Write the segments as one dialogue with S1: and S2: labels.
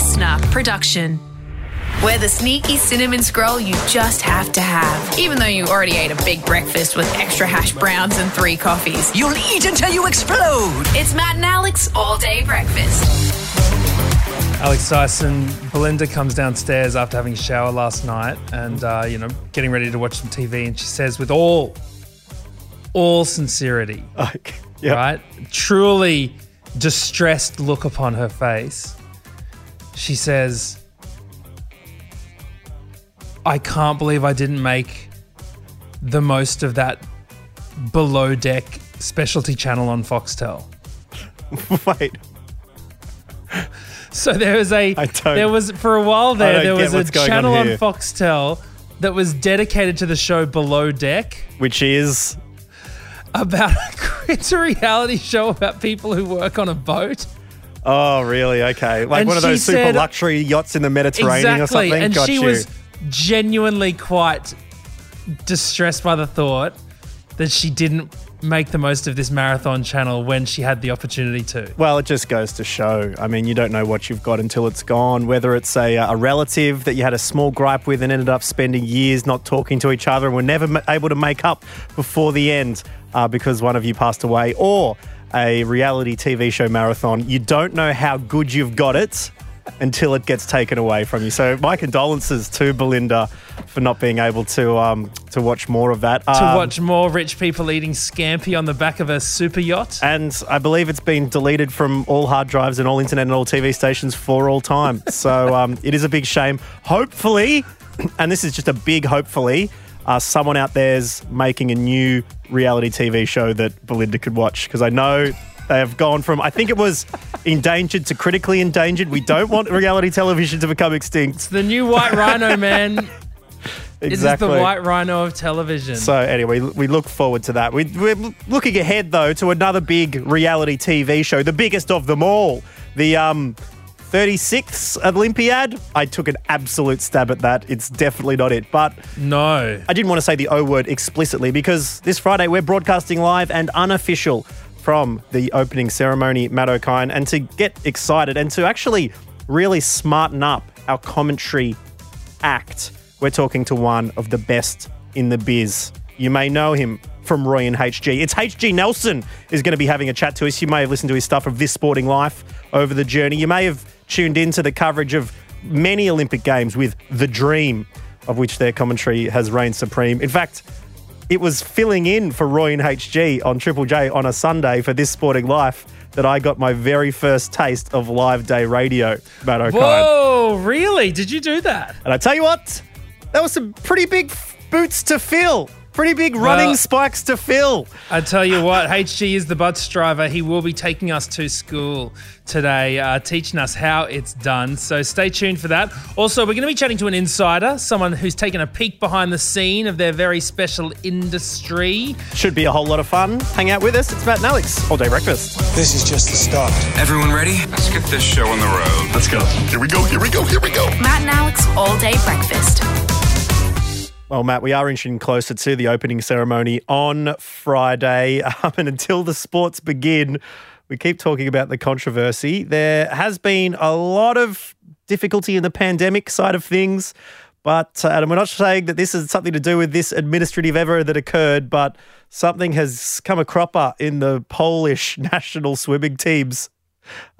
S1: listener production. We're the sneaky cinnamon scroll you just have to have, even though you already ate a big breakfast with extra hash browns and three coffees.
S2: You'll eat until you explode.
S1: It's Matt and Alex all day breakfast.
S3: Alex Dyson, Belinda comes downstairs after having a shower last night and, uh, you know, getting ready to watch some TV. And she says, with all, all sincerity,
S4: Okay. Yep.
S3: right? Truly distressed look upon her face. She says, I can't believe I didn't make the most of that below deck specialty channel on Foxtel.
S4: Wait.
S3: So there was a
S4: I don't-
S3: there was for a while there there was a
S4: going on
S3: channel on. Foxtel that was dedicated to the show Below Deck
S4: Which is
S3: about it's a reality show about people who work on a boat.
S4: Oh really okay like
S3: And
S4: one of those super
S3: said-
S4: luxury yachts in the Mediterranean or
S3: exactly.
S4: something.
S3: And
S4: Got
S3: she
S4: you.
S3: was genuinely quite distressed by the thought that she didn't make the most of this marathon channel when she had the opportunity to.
S4: Well, it just goes to show. I mean, you don't know what you've got until it's gone. Whether it's a, a relative that you had a small gripe with and ended up spending years not talking to each other and were never able to make up before the end uh, because one of you passed away, or a reality TV show marathon, you don't know how good you've got it until it gets taken away from you. So, my condolences to Belinda for not being able to um, to watch more of that.
S3: To
S4: Um,
S3: watch more rich people eating scampi on the back of a super yacht.
S4: and I believe it's been deleted from all hard drives and all internet and all TV stations for all time. so um, it is a big shame. Hopefully, and this is just a big hopefully, uh, someone out there's making a new reality TV show that Belinda could watch because I know they have gone from I think it was endangered to critically endangered. We don't want reality television to become extinct.
S3: The new white rhino, man.
S4: Exactly.
S3: This is the white rhino of television.
S4: So anyway, we look forward to that. We, we're looking ahead though to another big reality TV show, the biggest of them all, the um, 36th Olympiad. I took an absolute stab at that. It's definitely not it, but
S3: no.
S4: I didn't want to say the O word explicitly because this Friday we're broadcasting live and unofficial from the opening ceremony, Matt Okine, and to get excited and to actually really smarten up our commentary act, we're talking to one of the best in the biz. You may know him from Roy and HG. It's HG Nelson is going to be having a chat to us. You may have listened to his stuff of This Sporting Life over the journey. You may have tuned into the coverage of many Olympic Games with The Dream, of which their commentary has reigned supreme. In fact, it was filling in for Roy and HG on Triple J on a Sunday for This Sporting Life that I got my very first taste of live day radio, Matt Okine.
S3: Whoa, really? Did you do that?
S4: And I tell you what, that was some pretty big boots to fill. Pretty big running
S3: Well-
S4: spikes to fill.
S3: I tell you what, HG is the bus driver. He will be taking us to school today, uh, teaching us how it's done. So stay tuned for that. Also, we're going to be chatting to an insider, someone who's taken a peek behind the scene of their very special industry.
S4: Should be a whole lot of fun. Hang out with us. It's Matt and Alex. All day breakfast.
S5: This is just the start.
S2: Everyone ready?
S6: Let's get this show on the road. Let's go. Here we go. Here we go. Here we go.
S1: Matt and Alex all day breakfast.
S4: Well, Matt, we are inching closer to the opening ceremony on Friday. Um, and until the sports begin, we keep talking about the controversy. There has been a lot of difficulty in the pandemic side of things. But, uh, we're not saying that this is something to do with this administrative error that occurred, but something has come a cropper in the Polish national swimming teams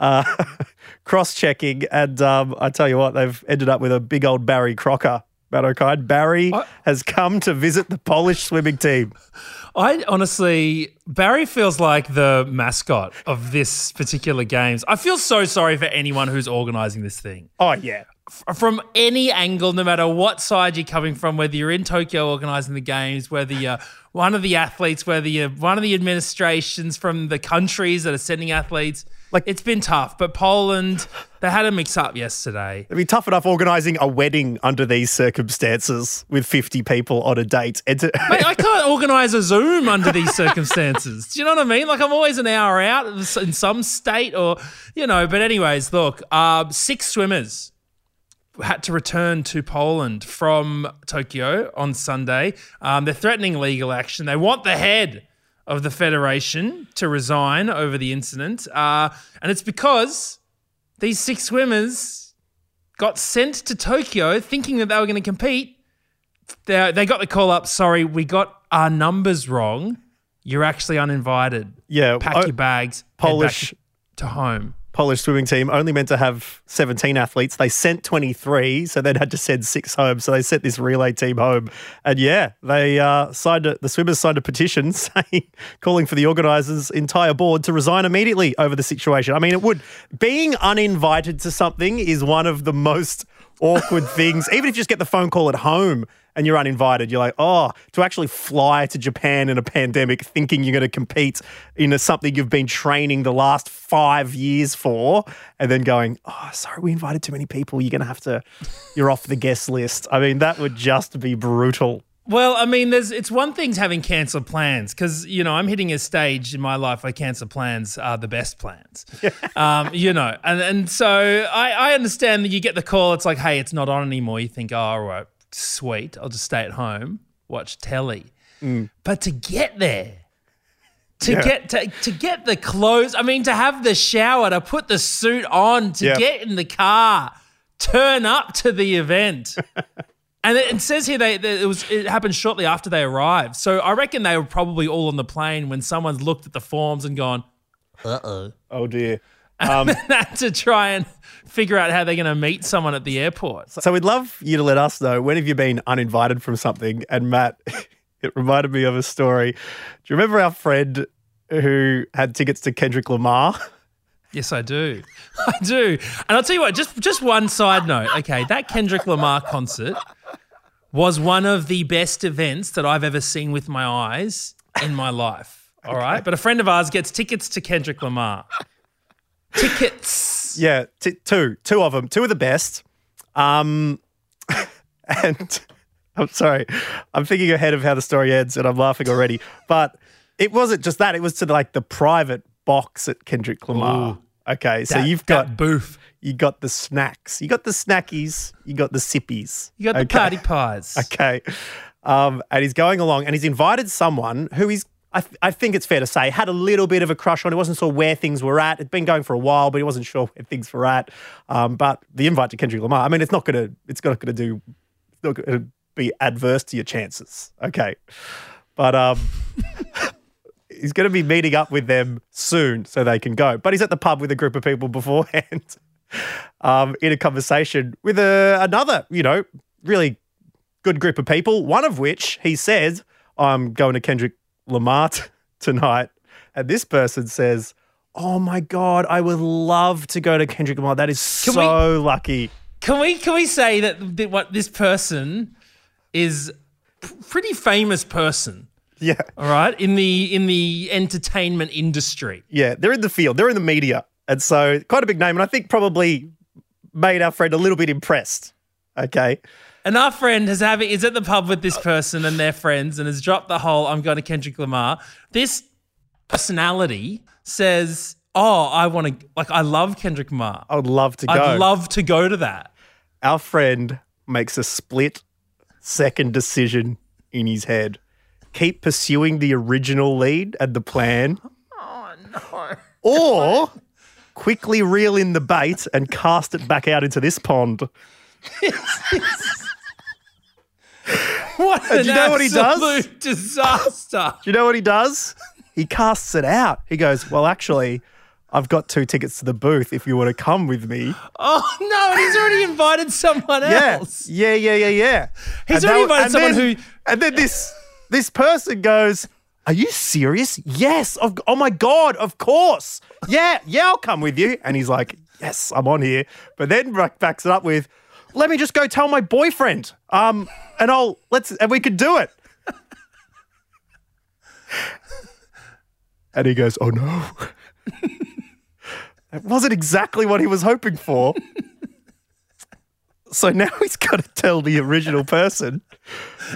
S4: uh, cross checking. And um, I tell you what, they've ended up with a big old Barry Crocker. Matt Okine. Barry
S3: I-
S4: has come to visit the Polish swimming team.
S3: I honestly, Barry feels like the mascot of this particular games. I feel so sorry for anyone who's organizing this thing.
S4: Oh, yeah.
S3: from any angle, no matter what side you're coming from, whether you're in Tokyo organizing the games, whether you're one of the athletes, whether you're one of the administrations from the countries that are sending athletes.
S4: Like-
S3: it's been tough, but Poland, they had a mix up yesterday.
S4: It'd be tough enough organising a wedding under these circumstances with 50 people on a date. And to-
S3: Mate, I can't organise a Zoom under these circumstances. Do you know what I mean? Like I'm always an hour out in some state, or you know. But anyways, look, uh, six swimmers had to return to Poland from Tokyo on Sunday. Um, they're threatening legal action. They want the head of the federation to resign over the incident, uh, and it's because these six swimmers got sent to Tokyo thinking that they were going to compete. They, they got the call up. Sorry, we got our numbers wrong. You're actually uninvited.
S4: Yeah,
S3: Pack
S4: oh,
S3: your bags.
S4: Polish-
S3: to home.
S4: Polish swimming team only meant to have 17 athletes. They sent 23, so they'd had to send six home. So they sent this relay team home. And yeah, they uh, signed a, the swimmers signed a petition saying, calling for the organisers' entire board to resign immediately over the situation. I mean, it would being uninvited to something is one of the most awkward things. Even if you just get the phone call at home and you're uninvited, you're like, oh, to actually fly to Japan in a pandemic thinking you're going to compete in a, something you've been training the last five years for, and then going, oh, sorry, we invited too many people. You're going to have to, you're off the guest list. I mean, that would just be brutal.
S3: Well, I mean, there's it's one thing's having cancelled plans because you know I'm hitting a stage in my life where cancelled plans are the best plans. um, you know, and and so I, I understand that you get the call. It's like, hey, it's not on anymore. You think, oh, all right, sweet, I'll just stay at home, watch telly. Mm. But to get there, to
S4: Yeah.
S3: get to, to get the clothes, I mean, to have the shower, to put the suit on, to
S4: Yep.
S3: get in the car, turn up to the event. And it, it says here they, they it was it happened shortly after they arrived. So I reckon they were probably all on the plane when someone's looked at the forms and gone,
S4: Oh dear.
S3: Um, that to try and figure out how they're going to meet someone at the airport.
S4: So we'd love you to let us know when have you been uninvited from something? And Matt, it reminded me of a story. Do you remember our friend who had tickets to Kendrick Lamar?
S3: Yes, I do. I do. And I'll tell you what, just just one side note. Okay, that Kendrick Lamar concert was one of the best events that I've ever seen with my eyes in my life. All right. But a friend of ours gets tickets to Kendrick Lamar. Tickets.
S4: Yeah, t- two, two of them, two of the best. Um, and I'm sorry, I'm thinking ahead of how the story ends, and I'm laughing already. But it wasn't just that; it was to like the private box at Kendrick Lamar. Okay, so
S3: That-
S4: you've got
S3: booth.
S4: you got the snacks, you got the snackies, you got the sippies,
S3: You got the party pies.
S4: Okay. Um, and he's going along and he's invited someone who he's, I, th- I think it's fair to say, had a little bit of a crush on. He wasn't sure where things were at. It'd been going for a while, but he wasn't sure where things were at. Um, but the invite to Kendrick Lamar, I mean, it's not going to, it's not to do, it's not to be adverse to your chances. Okay. But um, he's going to be meeting up with them soon so they can go. But he's at the pub with a group of people beforehand um, in a conversation with a, another, you know, really good group of people, one of which he says, I'm going to Kendrick Lamar tonight. And this person says, Oh my God, I would love to go to Kendrick Lamar. That is
S3: Can
S4: so lucky.
S3: Can we can we say that, that what this person is p- pretty famous person,
S4: Yeah.
S3: all right, in the in the entertainment industry.
S4: Yeah. They're in the field, they're in the media. And so quite a big name. And I think probably made our friend a little bit impressed. Okay.
S3: And our friend has having is at the pub with this person and their friends and has dropped the whole I'm going to Kendrick Lamar. This personality says, "Oh, I want to like I love Kendrick Lamar.
S4: I would love to go.
S3: I'd love to go to that."
S4: our friend makes a split second decision in his head. Keep pursuing the original lead and the plan. Oh, no. Or quickly reel in the bait and cast it back out into this pond.
S3: What an
S4: you know what he does?
S3: absolute Disaster.
S4: Do you know what he does? He casts it out. He goes, Well, actually, I've got two tickets to the booth if you want to come with me.
S3: Oh no, and he's already invited someone else.
S4: Yeah, yeah, yeah, yeah.
S3: He's
S4: And
S3: already
S4: that-
S3: invited someone
S4: then-
S3: who-
S4: And then this this person goes, Are you serious? Yes. Of, oh my God, of course. Yeah, yeah, I'll come with you. And he's like, Yes, I'm on here. But then back- backs it up with, Let me just go tell my boyfriend. Um, and I'll let's and we could do it. and he goes, Oh no. That wasn't exactly what he was hoping for. So now he's got to tell the original person,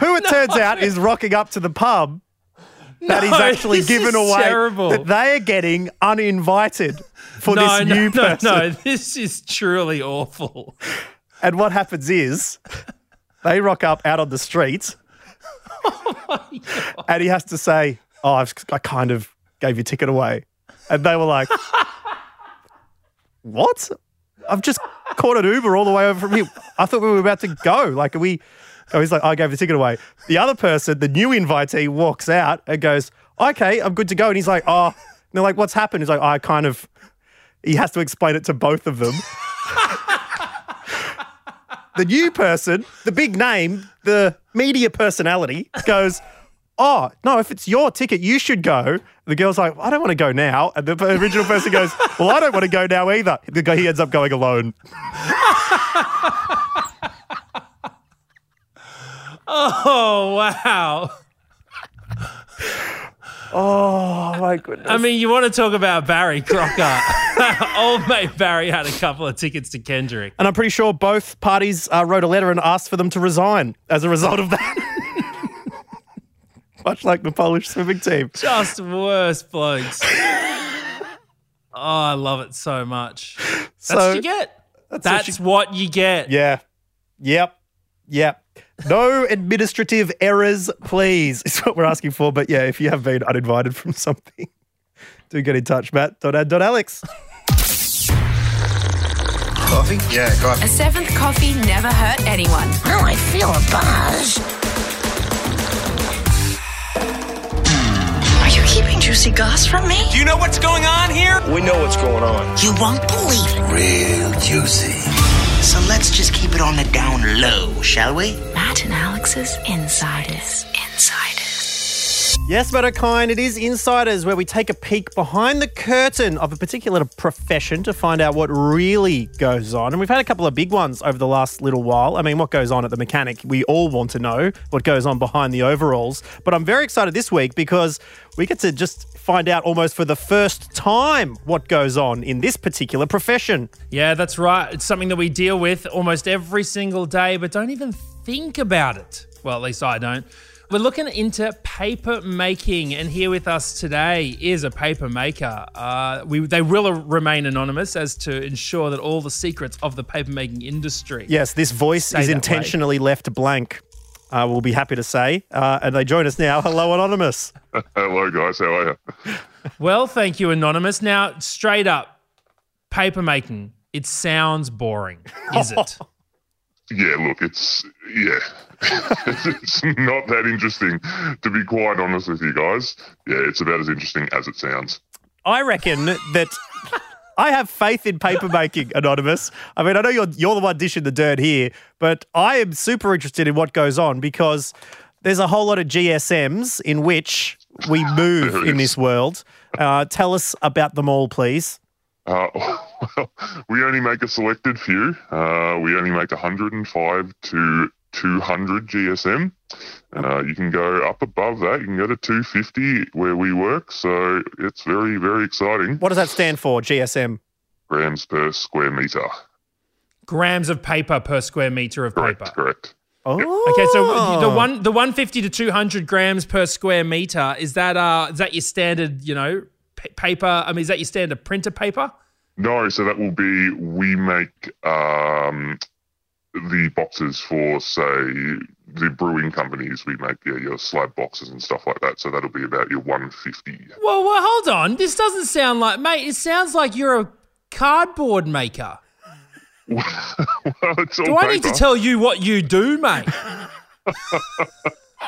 S4: who it turns out is rocking up to the pub that he's actually given away
S3: terrible.
S4: that they are getting uninvited for
S3: No,
S4: this
S3: no,
S4: new
S3: no,
S4: person.
S3: no. This is truly awful.
S4: And what happens is they rock up out on the street, and he has to say, "Oh, I've, I kind of gave your ticket away," and they were like, "What? I've just caught an Uber all the way over from here. I thought we were about to go. Like, are we? Oh, he's like, I gave the ticket away. The other person, the new invitee, walks out and goes, okay, I'm good to go. And he's like, oh, and they're like, what's happened? He's like, I kind of, he has to explain it to both of them. the new person, the big name, the media personality goes, oh, no, if it's your ticket, you should go. The girl's like, I don't want to go now. And the original person goes, well, I don't want to go now either. The guy, he ends up going alone.
S3: Oh wow.
S4: Oh, my goodness.
S3: I mean, you want to talk about Barry Crocker? Old mate Barry had a couple of tickets to Kendrick.
S4: And I'm pretty sure both parties uh, wrote a letter and asked for them to resign as a result of that. Much like the Polish swimming team.
S3: Just worse blokes. oh, I love it so much. That's
S4: So-
S3: what you get.
S4: That's
S3: That's,
S4: what you-
S3: what you get.
S4: Yeah. Yep. Yep. No administrative errors, please, is what we're asking for. But yeah, if you have been uninvited from something, do get in touch, Matt. Dot Alex.
S5: Coffee? Yeah, coffee.
S1: A seventh coffee never hurt anyone.
S7: Oh, I feel a buzz. Are you keeping juicy goss from me?
S2: Do you know what's going on here?
S5: We know what's going on.
S7: You won't believe it.
S5: Real juicy.
S8: So let's just keep it on the down low, shall we?
S1: Matt and Alex's Insiders. Insiders.
S4: Yes, Matt Okine, it is Insiders where we take a peek behind the curtain of a particular profession to find out what really goes on. And we've had a couple of big ones over the last little while. I mean, what goes on at the mechanic? We all want to know what goes on behind the overalls. But I'm very excited this week because we get to just find out almost for the first time what goes on in this particular profession.
S3: Yeah, that's right. It's something that we deal with almost every single day, but don't even think about it. Well, at least I don't. We're looking into paper making, and here with us today is a paper maker. Uh, we, they will remain anonymous as to ensure that all the secrets of the paper making industry.
S4: Yes, this voice is
S3: that way.
S4: intentionally left blank. Uh, we'll be happy to say. Uh, and they join us now. Hello, Anonymous.
S6: Hello, guys. How are you?
S3: Well, thank you, anonymous. Now, straight up, paper making. It sounds boring, is it?
S6: Yeah, look, it's yeah, it's not that interesting to be quite honest with you guys. Yeah, it's about as interesting as it sounds.
S4: I reckon that I have faith in papermaking, Anonymous. I mean, I know you're you're the one dishing the dirt here, but I am super interested in what goes on because there's a whole lot of GSMs in which we move in this world. Uh, tell us about them all, please.
S6: Uh, well, we only make a selected few. Uh, we only make 105 to 200 GSM. Uh, you can go up above that. You can go to 250 where we work. So it's very, very exciting.
S4: What does that stand for, GSM?
S6: Grams per square meter.
S3: Grams of paper per square meter of
S6: Correct,
S3: paper.
S6: correct.
S4: Oh,
S3: Okay, so the one the 150 to 200 grams per square meter is that uh is that your standard you know p- paper? I mean, is that your standard printer paper?
S6: No, so that will be we make um, the boxes for say the brewing companies. We make yeah, your slab boxes and stuff like that. So that'll be about your 150.
S3: Well, well, hold on. This doesn't sound like mate. It sounds like you're a cardboard maker.
S6: well, it's all
S3: Do I need to tell you what you do, mate?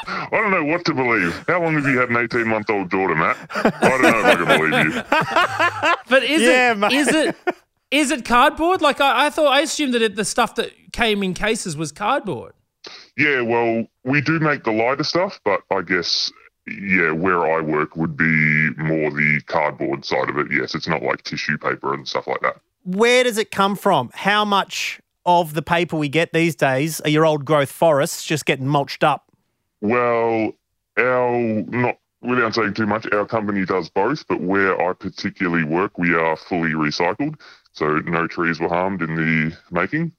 S6: I don't know what to believe. How long have you had an 18 month old daughter, Matt? I don't know if I can believe you.
S3: But is
S4: Yeah,
S3: it
S4: mate.
S3: is it is it cardboard? Like I, I thought, I assumed that it, the stuff that came in cases was cardboard.
S6: Yeah, well, we do make the lighter stuff, but I guess, yeah, where I work would be more the cardboard side of it. Yes, it's not like tissue paper and stuff like that.
S4: where does it come from? How much of the paper we get these days are your old growth forests just getting mulched up?
S6: Well, our not without saying too much, our company does both, but where I particularly work, we are fully recycled, so no trees were harmed in the making.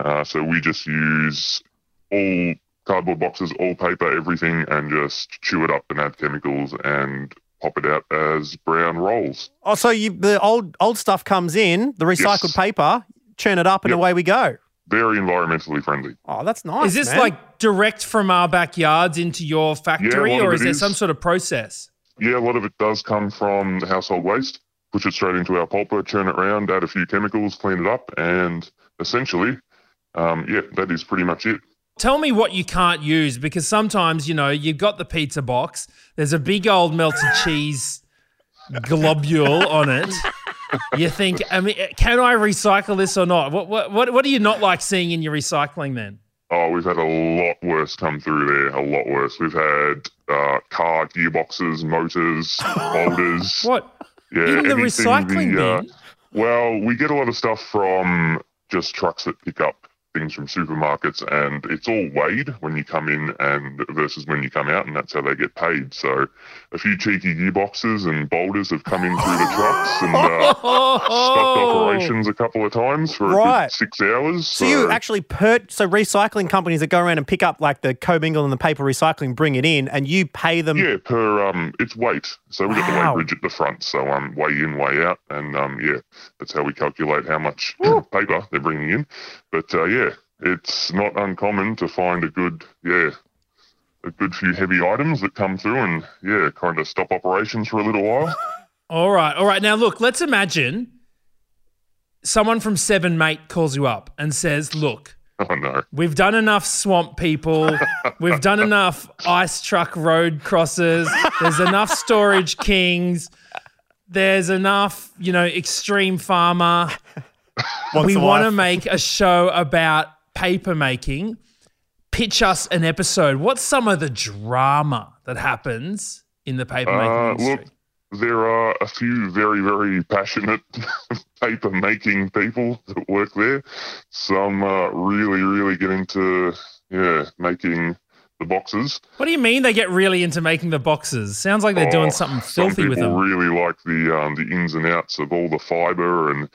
S6: Uh, so we just use all cardboard boxes, all paper, everything, and just chew it up and add chemicals and pop it out as brown rolls.
S4: Oh, so you, the old old stuff comes in, the recycled
S6: Yes.
S4: paper, churn it up, and
S6: Yep.
S4: away we go.
S6: Very environmentally friendly.
S4: Oh, that's nice.
S3: Is this
S4: man.
S3: like direct from our backyards into your factory,
S6: a lot
S3: or is
S6: it
S3: there
S6: is.
S3: some sort of process?
S6: Yeah, a lot of it does come from the household waste. Push it straight into our pulper, churn it around, add a few chemicals, clean it up, and essentially, um, yeah, that is pretty much it.
S3: Tell me what you can't use because sometimes, you know, you've got the pizza box, there's a big old melted cheese globule on it. You think, I mean, can I recycle this or not? What, what, what, what do you not like seeing in your recycling then?
S6: Oh, we've had a lot worse come through there. A lot worse. We've had uh, car gearboxes, motors, boulders.
S3: What?
S6: Yeah,
S3: In the recycling
S6: the, uh,
S3: bin?
S6: well, we get a lot of stuff from just trucks that pick up things from supermarkets, and it's all weighed when you come in and versus when you come out, and that's how they get paid. So, a few cheeky gearboxes and boulders have come in through the trucks and uh, stopped operations a couple of times for a
S4: Right.
S6: good six hours.
S4: So you actually per so recycling companies that go around and pick up like the co-mingle and the paper recycling, bring it in, and you pay them.
S6: Yeah, per um, it's weight. So we got the
S4: Wow.
S6: weight bridge at the front. So um, weigh in, weigh out, and um, yeah, that's how we calculate how much paper they're bringing in. But uh, yeah, it's not uncommon to find a good yeah, a good few heavy items that come through and yeah, kind of stop operations for a little while.
S3: All right, all right. Now, look, let's imagine someone from Seven Mate calls you up and says, Look,
S6: oh no,
S3: We've done enough swamp people. We've done enough ice truck road crosses. There's enough storage kings. There's enough, you know, extreme farmer.
S4: Wants
S3: we want to make a show about paper making. Pitch us an episode. What's some of the drama that happens in the paper making
S6: Uh,
S3: industry?
S6: look, there are a few very, very passionate paper making people that work there. Some uh, really, really get into yeah making the boxes.
S3: What do you mean they get really into making the boxes? Sounds like they're doing
S6: Oh,
S3: something
S6: some
S3: filthy with
S6: people
S3: them.
S6: really like the um, the ins and outs of all the fiber and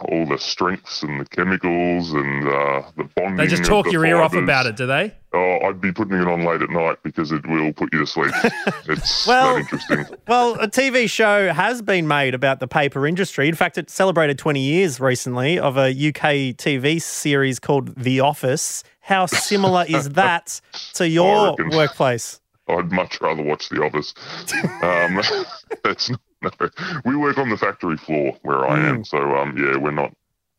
S6: all the strengths and the chemicals and uh, the bonding.
S3: They just talk
S6: the
S3: your ear off about it, do they?
S6: Oh, I'd be putting it on late at night because it will put you to sleep. It's
S4: Well-
S6: that interesting.
S4: Well, a TV show has been made about the paper industry. In fact, it celebrated 20 years recently of a UK TV series called The Office. How similar is that to your
S6: reckon.
S4: workplace?
S6: I'd much rather watch The Office. Um, that's no. We work on the factory floor where I
S3: Hmm.
S6: am, so um, yeah, we're not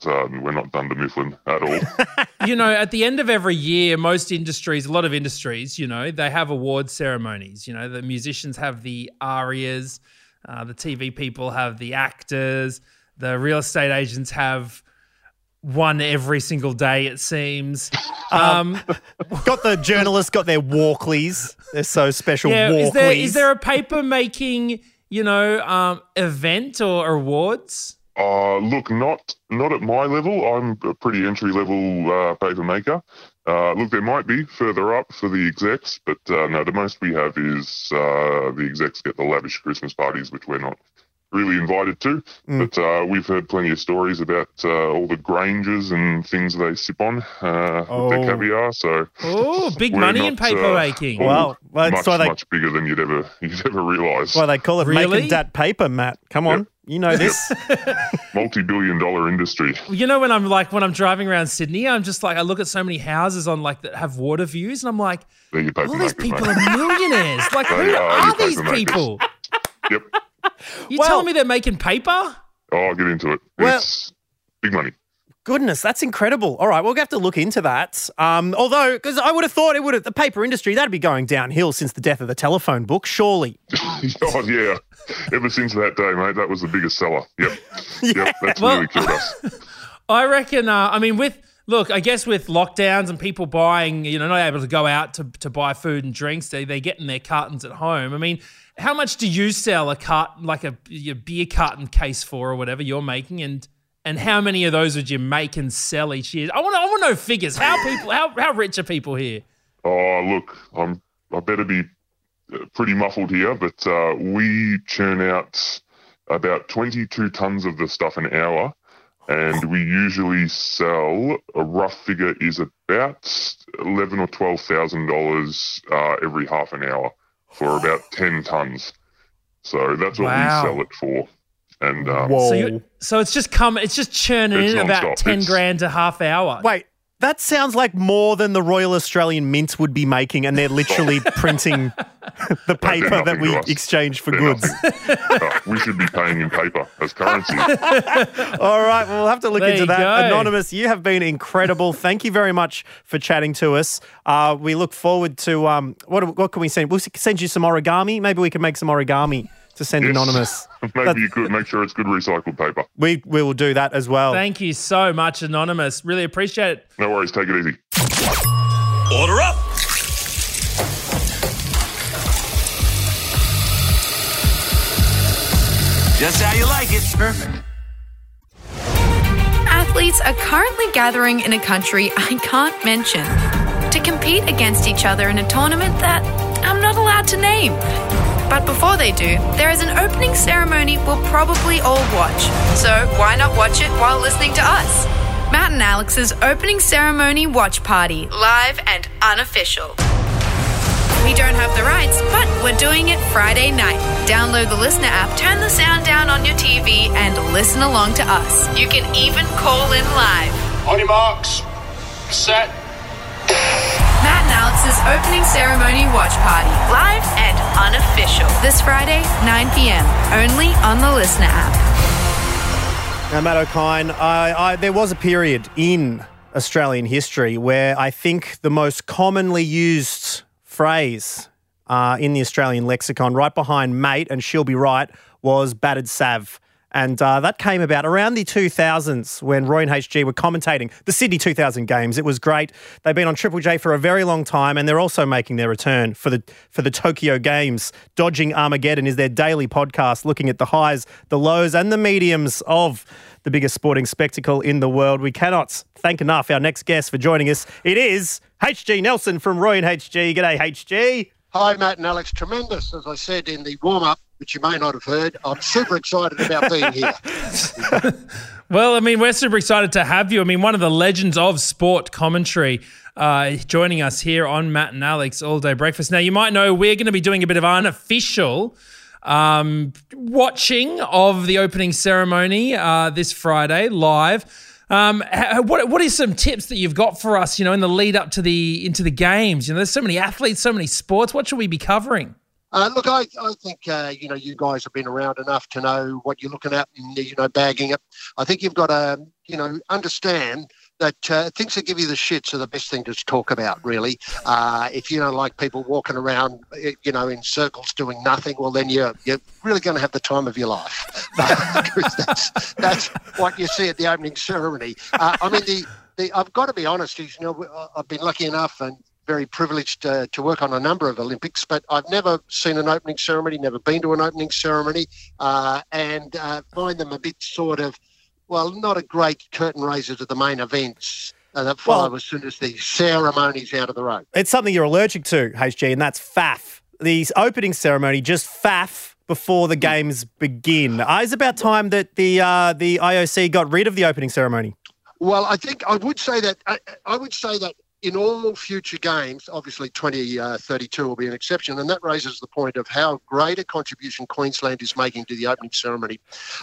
S6: uh, we're not Dunder Mifflin at all.
S3: you know, at the end of every year, most industries, a lot of industries, you know, they have award ceremonies. You know, the musicians have the ARIAs, uh, the TV people have the actors, the real estate agents have one every single day, it seems. Um,
S4: Got the journalists got their Walkleys. They're so special.
S3: yeah,
S4: Walkleys.
S3: is there is there a paper making, you know, um, event or awards?
S6: Uh, look, not not at my level. I'm a pretty entry level uh, paper maker. Uh, look, there might be further up for the execs, but uh, no, the most we have is uh, the execs get the lavish Christmas parties, which we're not really invited to. But uh, we've heard plenty of stories about uh, all the Grangers and things they sip on uh, with
S4: Oh.
S6: their caviar. So
S3: Oh, big
S6: we're
S3: money in
S6: not,
S3: paper
S6: uh,
S3: making.
S4: Well, well, that's
S6: much
S4: why they-
S6: much bigger than you'd ever you'd ever realise.
S4: Why they call it
S3: Really?
S4: making that paper, Matt. Come on.
S6: Yep.
S4: You know this.
S6: Multi billion dollar industry.
S3: You know, when I'm like when I'm driving around Sydney, I'm just like I look at so many houses on like that have water views, and I'm like,
S6: They're your paper
S3: all these
S6: makers,
S3: people
S6: mate.
S3: are millionaires. Like,
S6: They
S3: who
S6: are
S3: are these people?
S6: Yep.
S3: You
S4: Well-
S3: telling me they're making paper?
S6: Oh, I'll get into it.
S4: Well-
S6: it's big money.
S4: Goodness, that's incredible. All right, we'll have to look into that. Um, although, because I would have thought it would have, the paper industry, that'd be going downhill since the death of the telephone book, surely.
S6: oh yeah. Ever since that day, mate, that was the biggest seller. Yep. Yep. That's
S3: Well-
S6: really killed us.
S3: I reckon. Uh, I mean, with look, I guess with lockdowns and people buying, you know, not able to go out to, to buy food and drinks, they they get in their cartons at home. I mean, how much do you sell a cart like a, your beer carton case for, or whatever you're making, and and how many of those would you make and sell each year? I want I want to know figures. How people how how rich are people here?
S6: Oh, look, I'm. I better be uh, pretty muffled here, but uh, we churn out about 22 tons of the stuff an hour, and we usually sell. A rough figure is about eleven or twelve thousand dollars uh, every half an hour for about 10 tons. So that's what
S3: Wow.
S6: we sell it for. And um,
S4: Whoa.
S3: So so it's just come it's just churning
S6: It's
S3: in about
S6: nonstop.
S3: ten
S6: It's-
S3: grand a half hour.
S4: Wait, That sounds like more than the Royal Australian Mint would be making, and they're literally printing the paper that we exchange for
S6: They're
S4: goods.
S6: nothing. We should be paying in paper as currency.
S4: All right, well, we'll have to look
S3: There
S4: into that.
S3: go.
S4: Anonymous, you have been incredible. Thank you very much for chatting to us. Uh, we look forward to um, what? What can we send? We'll send you some origami. Maybe we can make some origami to send
S6: Yes.
S4: Anonymous.
S6: Maybe you could make sure it's good recycled paper.
S4: We we will do that as well.
S3: Thank you so much, Anonymous. Really appreciate it.
S6: No worries. Take it easy.
S2: Order up. Just how you like it. Perfect.
S1: Athletes are currently gathering in a country I can't mention to compete against each other in a tournament that I'm not allowed to name. But before they do, there is an opening ceremony we'll probably all watch. So why not watch it while listening to us? Matt and Alex's opening ceremony watch party, live and unofficial. We don't have the rights, but we're doing it Friday night. Download the Listener app, turn the sound down on your TV, and listen along to us. You can even call in live.
S5: On your marks. Set.
S1: Alex's opening ceremony watch party, live and unofficial. This Friday, 9 p.m., only on the Listener app.
S4: Now, Matt Okine, I, I, there was a period in Australian history where I think the most commonly used phrase uh, in the Australian lexicon, right behind mate, and she'll be right, was battered sav. And uh, that came about around the 2000s when Roy and HG were commentating the Sydney 2000 games. It was great. They've been on Triple J for a very long time, and they're also making their return for the for the Tokyo Games. Dodging Armageddon is their daily podcast, looking at the highs, the lows, and the mediums of the biggest sporting spectacle in the world. We cannot thank enough our next guest for joining us. It is HG Nelson from Roy and HG. G'day, HG.
S9: Hi, Matt and Alex. Tremendous, as I said in the warm up, which you may not have heard. I'm super excited about being here.
S3: Well, I mean, we're super excited to have you. I mean, one of the legends of sport commentary uh, joining us here on Matt and Alex All Day Breakfast. Now, you might know we're going to be doing a bit of unofficial um, watching of the opening ceremony uh, this Friday live. Um, what what are some tips that you've got for us? You know, in the lead up to the into the games. You know, there's so many athletes, so many sports. What should we be covering?
S9: Uh, look, I, I think uh, you know you guys have been around enough to know what you're looking at and you know bagging it. I think you've got to you know understand that uh, things that give you the shits are the best thing to talk about. Really, uh, if you don't like people walking around eh, you know in circles doing nothing, well then you're you're really going to have the time of your life. That's that's what you see at the opening ceremony. Uh, I mean the. The, I've got to be honest. You know, I've been lucky enough and very privileged uh, to work on a number of Olympics, but I've never seen an opening ceremony, never been to an opening ceremony, uh, and uh, find them a bit sort of, well, not a great curtain raiser to the main events uh, that follow
S4: Well-
S9: as soon as the ceremony's out of the road.
S4: It's something you're allergic to, HG, and that's faff. The opening ceremony, just faff before the games begin. Uh, it's about time that the uh, the IOC got rid of the opening ceremony.
S9: Well, I think I would say that I, I would say that in all future games, obviously 2032 will be an exception, and that raises the point of how great a contribution Queensland is making to the opening ceremony.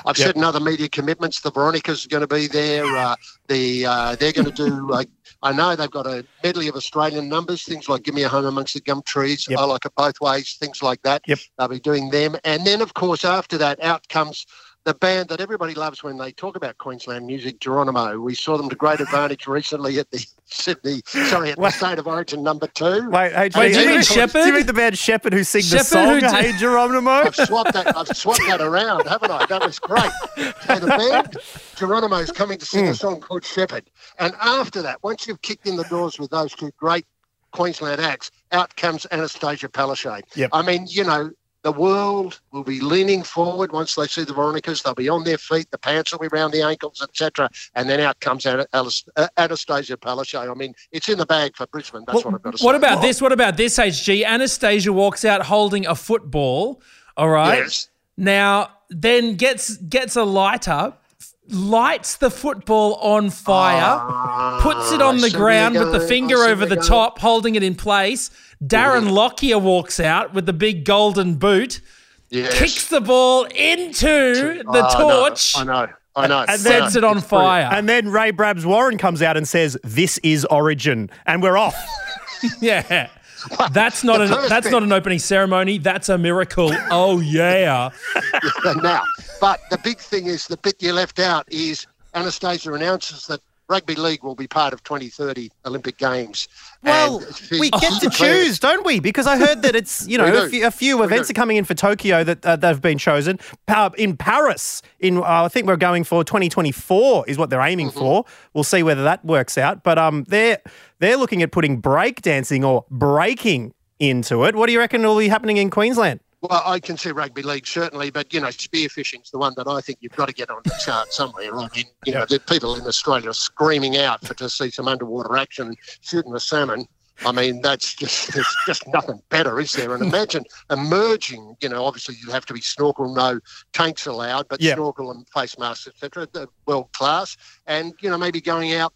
S9: I've
S4: Yep.
S9: said in other media commitments, the Veronicas are going to be there. Uh, the uh, they're going to do. Like, I know they've got a medley of Australian numbers, things like "Give Me a Home Amongst the Gum Trees,"
S4: Yep.
S9: "I Like It Both Ways," things like that.
S4: Yep.
S9: They'll be doing them, and then of course after that, out comes the band that everybody loves when they talk about Queensland music, Geronimo. We saw them to great advantage recently at the Sydney, sorry, at the State of Origin number two.
S4: Wait, HG,
S3: Wait, do you
S4: do
S3: mean
S4: Do you mean the band Sheppard who sing the song
S3: who
S4: Hey Geronimo?
S9: I've swapped that. I've swapped that around, haven't I? That was great. So the band Geronimo's coming to
S4: Hmm.
S9: sing a song called Sheppard, and after that, once you've kicked in the doors with those two great Queensland acts, out comes Annastacia Palaszczuk.
S4: Yep.
S9: I mean, you know. The world will be leaning forward once they see the Veronicas. They'll be on their feet. The pants will be around the ankles, etc. And then out comes Ana- Alas- uh, Annastacia Palaszczuk. I mean, it's in the bag for Brisbane. That's what I've got to say.
S3: What about this? What about this, HG? Annastacia walks out holding a football. All right.
S9: Yes.
S3: Now, then gets gets a lighter, lights the football on fire, puts it on the
S9: Ah,
S3: ground with the finger
S9: I
S3: over the
S9: you're
S3: top, holding it in place. Darren Lockyer walks out with the big golden boot,
S9: Yes.
S3: kicks the ball into the
S9: Oh, I know,
S3: torch.
S9: I know. I know.
S4: And
S9: I know.
S3: Sets it on
S9: It's brilliant.
S3: fire.
S4: And then Ray Brabs Warren comes out and says, "This is Origin," and we're off.
S3: yeah. That's not
S9: The
S3: an that's
S9: bit.
S3: not an opening ceremony. That's a miracle. Oh yeah.
S9: now. But the big thing is the bit you left out is Annastacia announces that rugby league will be part of 2030 Olympic Games.
S4: Well,
S9: she-
S4: we get to choose, don't we? Because I heard that it's you know a few, a few events
S9: do.
S4: are coming in for Tokyo that uh, they've been chosen. In Paris, in uh, I think we're going for 2024 is what they're aiming
S9: Mm-hmm.
S4: for. We'll see whether that works out. But um, they're they're looking at putting breakdancing or breaking into it. What do you reckon will be happening in Queensland?
S9: Well, I can see rugby league certainly, but you know, spearfishing's the one that I think you've got to get on the chart somewhere. I mean, you know, the people in Australia are screaming out for to see some underwater action shooting a salmon. I mean, that's just there's just nothing better, is there? And imagine emerging. You know, obviously you have to be snorkel, no tanks allowed, but snorkel and face masks, etc. The world class, and you know, maybe going out.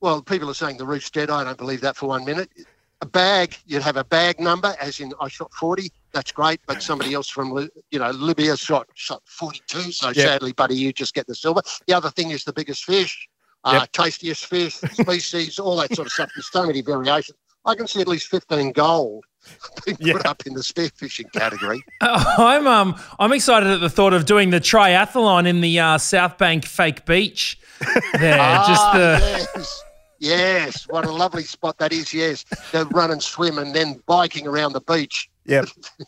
S9: Well, people are saying the roof's dead. I don't believe that for one minute. A bag, you'd have a bag number, as in I shot 40. That's great, but somebody else from you know Libya shot shot 42. So
S4: Yeah.
S9: sadly, buddy, you just get the silver. The other thing is the biggest fish, uh, tastiest fish, species, all that sort of stuff. There's so many variations. I can see at least 15 gold being
S4: Yeah.
S9: put up in the spearfishing category.
S3: I'm um I'm excited at the thought of doing the triathlon in the uh, South Bank fake beach. There, just
S9: Ah,
S3: the
S9: yes. Yes, what a lovely spot that is. Yes, the run and swim and then biking around the beach.
S4: Yeah,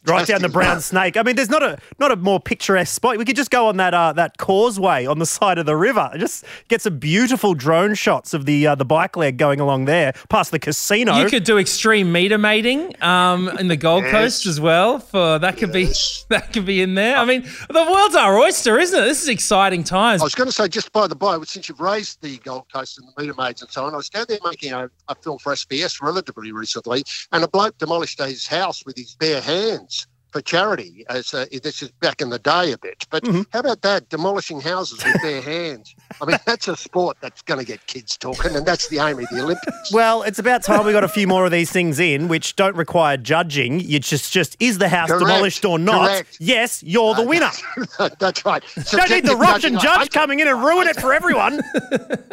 S4: right down the
S9: Fantastic.
S4: Brown Snake. I mean, there's not a not a more picturesque spot. We could just go on that uh, that causeway on the side of the river. Just get some beautiful drone shots of the uh, the bike leg going along there past the casino.
S3: you could do extreme meter mating um in the Gold
S9: Yes.
S3: Coast as well. For that could
S9: Yes.
S3: be that could be in there. I mean, the world's our oyster, isn't it? This is exciting times.
S9: I was going to say, just by the by, since you've raised the Gold Coast and the meter maids and so on, I was down there making a, a film for SBS relatively recently, and a bloke demolished his house with his bare hands for charity. As uh, this is back in the day a bit, but how about that? Demolishing houses with bare hands. I mean, that's a sport that's going to get kids talking, and that's the aim of the Olympics.
S4: Well, it's about time we got a few more of these things in, which don't require judging. You just just is the house
S9: Correct.
S4: demolished or not?
S9: Correct.
S4: Yes, you're the winner.
S9: that's right.
S4: Don't need the
S9: Subjective
S4: Russian judge
S9: it.
S4: coming in and ruin it for everyone.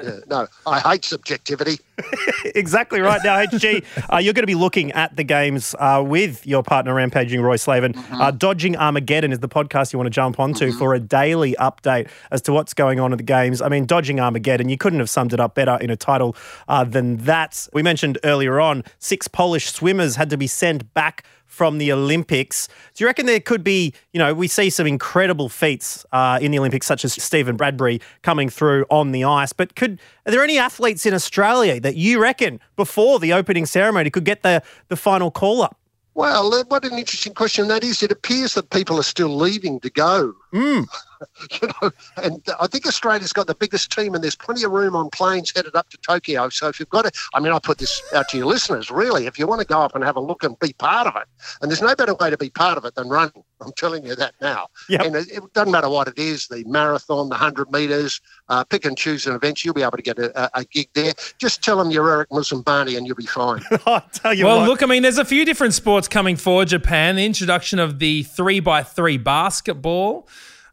S9: Yeah, no, I hate subjectivity.
S4: exactly right. Now, HG, uh, you're going to be looking at the games uh, with your partner, Rampaging Roy
S9: Mm-hmm.
S4: Uh, Dodging Armageddon is the podcast you want to jump onto for a daily update as to what's going on at the games. I mean, Dodging Armageddon, you couldn't have summed it up better in a title uh, than that. We mentioned earlier on, six Polish swimmers had to be sent back from the Olympics. Do you reckon there could be, you know, we see some incredible feats uh, in the Olympics, such as Steven Bradbury coming through on the ice, but could are there any athletes in Australia that you reckon before the opening ceremony could get the, the final call up?
S9: Well, what an interesting question that is. It appears that people are still leaving to go.
S4: Mm.
S9: you know, and I think Australia's got the biggest team, and there's plenty of room on planes headed up to Tokyo. So if you've got to, I mean, I put this out to your listeners, really, if you want to go up and have a look and be part of it, and there's no better way to be part of it than running. I'm telling you that now.
S4: Yep.
S9: And it, it doesn't matter what it is, the marathon, the 100 metres, uh, pick and choose an event, you'll be able to get a, a, a gig there. Just tell them you're Eric Moussambani and you'll be fine.
S4: I tell you
S3: Well,
S4: what.
S3: look, I mean, there's a few different sports coming for Japan. The introduction of the three by three basketball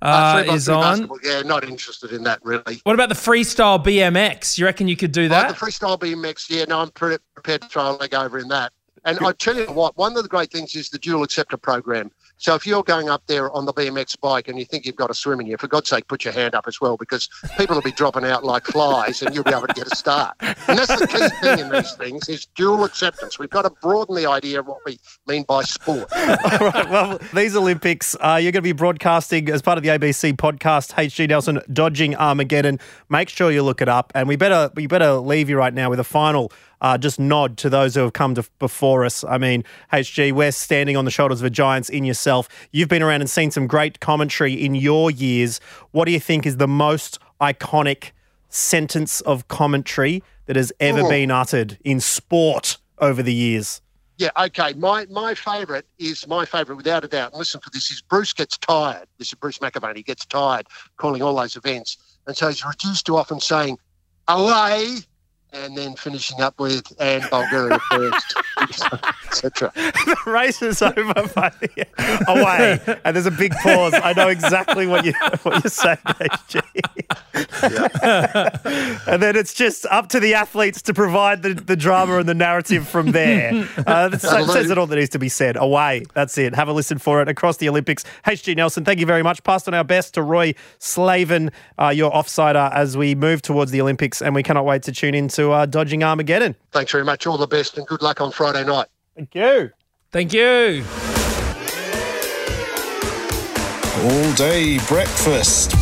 S3: uh,
S9: by
S3: is on.
S9: Yeah, not interested in that really.
S3: What about the freestyle BMX? You reckon you could do
S9: Oh,
S3: that?
S9: the freestyle BMX, yeah, no, I'm pre- prepared to try a leg over in that. And I tell you what, one of the great things is the dual acceptor program. So if you're going up there on the BMX bike and you think you've got a swim in you, for God's sake, put your hand up as well because people will be dropping out like flies and you'll be able to get a start. And that's the key thing in these things is dual acceptance. We've got to broaden the idea of what we mean by sport.
S4: All right, well, these Olympics, uh, you're going to be broadcasting as part of the ABC podcast, HG Nelson Dodging Armageddon. Make sure you look it up, and we better we better leave you right now with a final uh, just nod to those who have come to, before us. I mean, HG, we're standing on the shoulders of giants in yourself. You've been around and seen some great commentary in your years. What do you think is the most iconic sentence of commentary that has ever
S9: Oh.
S4: been uttered in sport over the years?
S9: Yeah, okay. My my favourite is my favourite without a doubt. Listen for this: is Bruce gets tired. This is Bruce McAvaney gets tired calling all those events, and so he's reduced to often saying "away" and then finishing up with "and Bulgaria first. etc.
S4: the race is over by the away, and there's a big pause. I know exactly what you what you're saying, HG. and then it's just up to the athletes to provide the, the drama and the narrative from there. Uh, that sa- says it all that needs to be said. Away, that's it. Have a listen for it across the Olympics. HG Nelson, thank you very much. Passed on our best to Roy Slaven, uh, your offsider, as we move towards the Olympics, and we cannot wait to tune into uh, Dodging Armageddon.
S9: Thanks very much. All the best and good luck on Friday night.
S4: Thank you.
S3: Thank you.
S10: All day breakfast.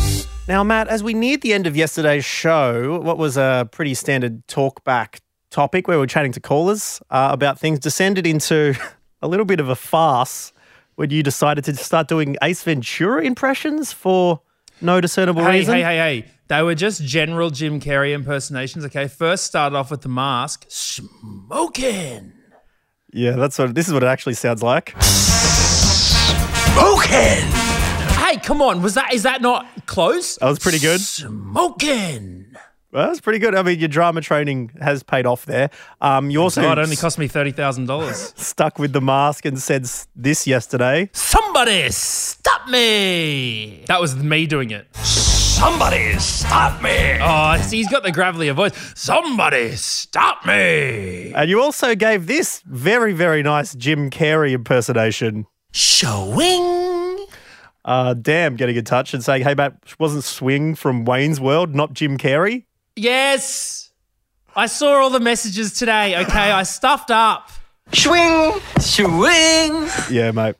S4: Now, Matt, as we neared the end of yesterday's show, what was a pretty standard talkback topic where we were chatting to callers uh, about things descended into a little bit of a farce when you decided to start doing Ace Ventura impressions for no discernible
S3: Hey,
S4: reason.
S3: hey, hey, hey. They were just general Jim Carrey impersonations, okay? First started off with the mask. Smoking.
S4: Yeah, that's what this is what it actually sounds like.
S3: Smoking. Hey, come on. Was that is that not close?
S4: That was pretty good.
S3: Smoking.
S4: Well, that's pretty good. I mean, your drama training has paid off there. Um, you also
S3: Oh, it only cost me thirty thousand dollars.
S4: stuck with the mask and said this yesterday.
S3: Somebody stop me! That was me doing it.
S2: Somebody stop me!
S3: Oh, see, he's got the gravelier voice. Somebody stop me!
S4: And you also gave this very, very nice Jim Carrey impersonation.
S3: Showing.
S4: Uh, damn, getting in touch and saying, hey, Matt, wasn't Swing from Wayne's World, not Jim Carrey?
S3: Yes, I saw all the messages today. Okay, I stuffed up.
S8: Swing! Swing!
S4: Yeah, mate.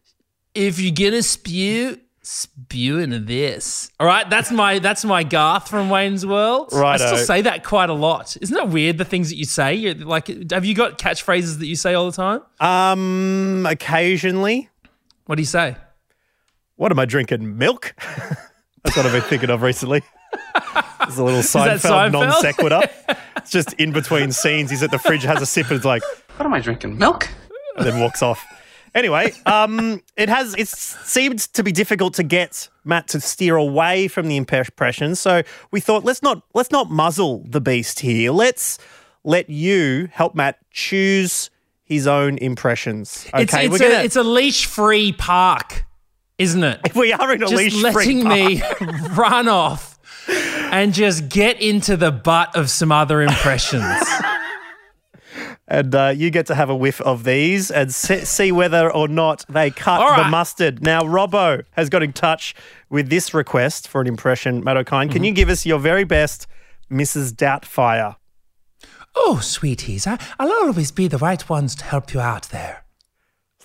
S3: If you're gonna spew, spew into this. All right, that's my that's my Garth from Wayne's World. Right,
S4: I
S3: still say that quite a lot. Isn't it weird the things that you say? You're like, have you got catchphrases that you say all the time?
S4: Um, occasionally.
S3: What do you say?
S4: What am I drinking? Milk? That's what I've been thinking of recently. It's a little
S3: that
S4: Seinfeld,
S3: Seinfeld?
S4: non sequitur. it's just in between scenes. He's at the fridge, has a sip, and it's like,
S8: What am I drinking? Milk?
S4: and then walks off. Anyway, um, it has it seemed to be difficult to get Matt to steer away from the impressions. So we thought let's not let's not muzzle the beast here. Let's let you help Matt choose his own impressions. Okay,
S3: it's it's,
S4: we're
S3: a,
S4: gonna,
S3: it's a leash free park, isn't it?
S4: we are in a
S3: just
S4: leash
S3: letting me run off and just get into the butt of some other impressions.
S4: and uh, you get to have a whiff of these and see whether or not they cut
S3: All
S4: the mustard. Now, Robbo has got in touch with this request for an impression. Matt Okine,
S3: Mm-hmm.
S4: can you give us your very best, Mrs. Doubtfire?
S3: oh, sweeties, I, I'll always be the right ones to help you out there.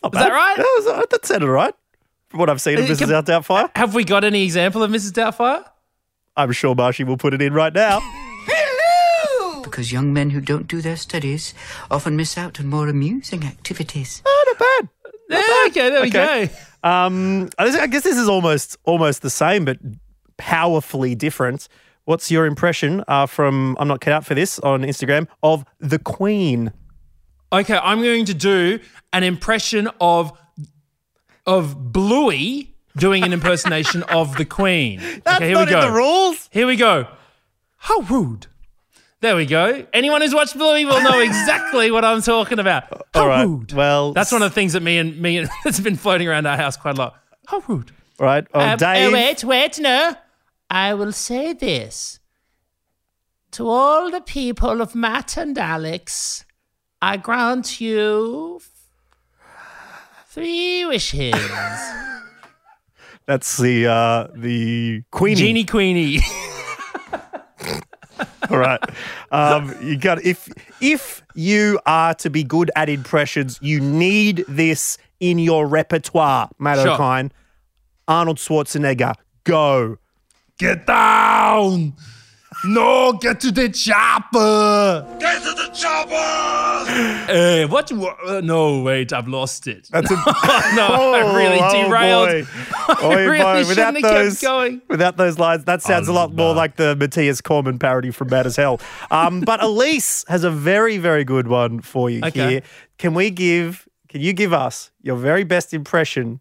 S4: Not
S3: Is that right?
S4: That, was, that sounded right. From what I've seen of
S3: Uh,
S4: Mrs.
S3: can-
S4: Doubtfire,
S3: Have we got any example of Mrs. Doubtfire?
S4: I'm sure Marshy will put it in right now.
S8: Because young men who don't do their studies often miss out on more amusing activities.
S4: oh, not bad.
S3: Yeah, okay, there we
S4: Okay.
S3: go.
S4: Um, I I guess this is almost almost the same, but powerfully different. What's your impression uh, from I'm not cut out for this on Instagram of the Queen?
S3: Okay, I'm going to do an impression of of Bluey doing an impersonation of the Queen.
S4: That's
S3: okay, here
S4: not
S3: we go.
S4: in the rules.
S3: Here we go. How rude. There we go. Anyone who's watched Bluey will know exactly what I'm talking about.
S4: All right.
S3: rude.
S4: Well,
S3: That's one of the things that me and me and that's been floating around our house quite a lot. How rude.
S4: right. Oh,
S3: Um,
S4: Dave.
S3: oh, wait, wait, no. I will say this. To all the people of Matt and Alex, I grant you three wishes.
S4: That's the uh, the Queenie.
S3: Genie Queenie.
S4: All right. Um, you got if if you are to be good at impressions, you need this in your repertoire, Matt
S3: Sure.
S4: Okine. Arnold Schwarzenegger, go.
S3: Get down! No, get to the chopper!
S2: Get to the chopper!
S3: Eh, what? you- Uh, no, wait, I've lost it.
S4: That's a,
S3: no, I really
S4: oh,
S3: derailed.
S4: boy.
S3: I
S4: Oh,
S3: really
S4: boy.
S3: shouldn't
S4: Without
S3: have
S4: those,
S3: kept going.
S4: without those lines, that sounds a lot more
S3: no.
S4: like the Mathias Cormann parody from Mad as Hell. Um, but Elise has a very, very good one for you
S3: Okay.
S4: here. Can we give? Can you give us your very best impression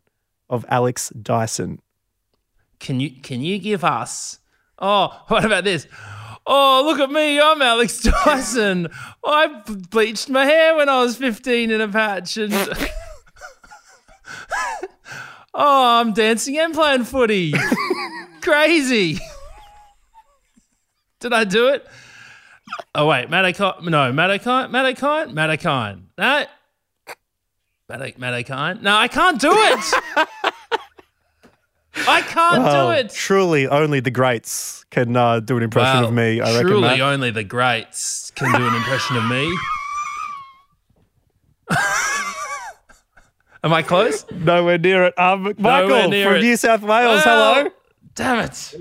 S4: of Alex Dyson?
S3: Can you can you give us? Oh, what about this? Oh, look at me. I'm Alex Dyson. I bleached my hair when I was 15 in a patch. And oh, I'm dancing and playing footy. Crazy. Did I do it? Oh, wait. Matterkind. No, Matterkind. Matterkind? Matterkind. No. Matterkind. No, I can't do it. I can't
S4: Well,
S3: do it.
S4: Truly, only the greats can uh, do an impression
S3: Wow,
S4: of me. I reckon.
S3: Truly,
S4: Matt.
S3: only the greats can do an impression of me. Am I close?
S4: Nowhere near it. Um, Michael
S3: near
S4: from
S3: it.
S4: New South Wales.
S3: Well,
S4: hello.
S3: Damn it.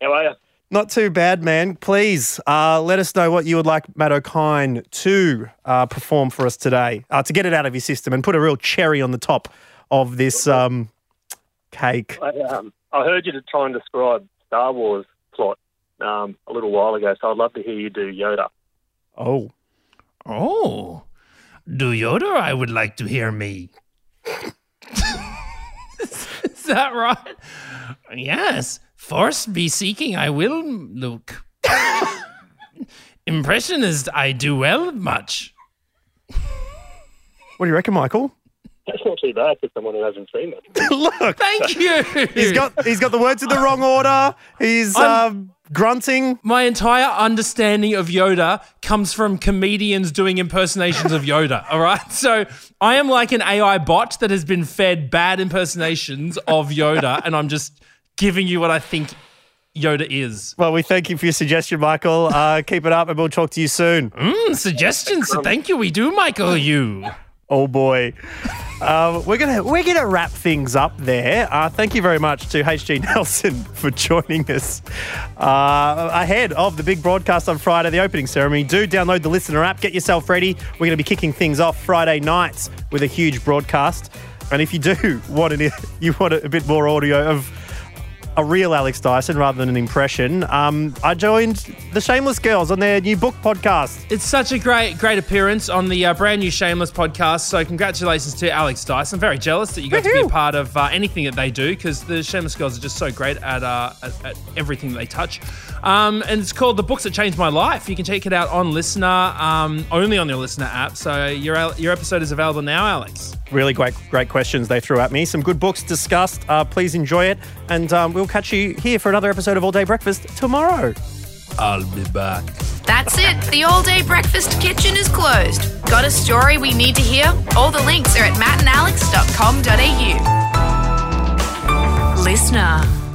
S11: How are you?
S4: Not too bad, man. Please uh, let us know what you would like Matt Okine to uh, perform for us today uh, to get it out of your system and put a real cherry on the top of this um, cake.
S11: I, um, I heard you to try and describe Star Wars plot um, a little while ago, so I'd love to hear you do Yoda.
S4: Oh.
S3: Oh. Do Yoda, I would like to hear me. Is that right? Yes. Force be seeking, I will, Luke. Impressionist, I do well much.
S4: What do you reckon, Michael?
S11: That's not too bad for someone who hasn't seen it.
S4: Look,
S3: Thank you.
S4: he's got he's got the words in the wrong order. He's um, grunting.
S3: My entire understanding of Yoda comes from comedians doing impersonations of Yoda. All right. So I am like an AI bot that has been fed bad impersonations of Yoda, and I'm just giving you what I think Yoda is.
S4: Well, we thank you for your suggestion, Michael. Uh, keep it up, and we'll talk to you soon.
S3: Mm, suggestions. Thank you. We do, Michael. You.
S4: Oh boy. Um, we're gonna we're gonna wrap things up there. Uh, thank you very much to HG Nelson for joining us uh, ahead of the big broadcast on Friday, the opening ceremony. Do download the listener app. Get yourself ready. We're gonna be kicking things off Friday nights with a huge broadcast. And if you do want an, you want a bit more audio of a real Alex Dyson rather than an impression, um, I joined the Shameless Girls on their new book podcast.
S3: It's such a great, great appearance on the uh, brand new Shameless podcast. So, congratulations to Alex Dyson. I'm very jealous that you got to be a part of uh, anything that they do because the Shameless girls are just so great at, uh, at, at everything that they touch. Um, and it's called The Books That Changed My Life. You can check it out on Listener, um, only on your Listener app. So, your, your episode is available now, Alex.
S4: Really great, great questions they threw at me. Some good books discussed. Uh, please enjoy it, and um, we'll catch you here for another episode of All Day Breakfast tomorrow.
S3: I'll be back.
S1: That's it. The all day breakfast kitchen is closed. Got a story we need to hear? All the links are at mattandalex.com.au. Listener.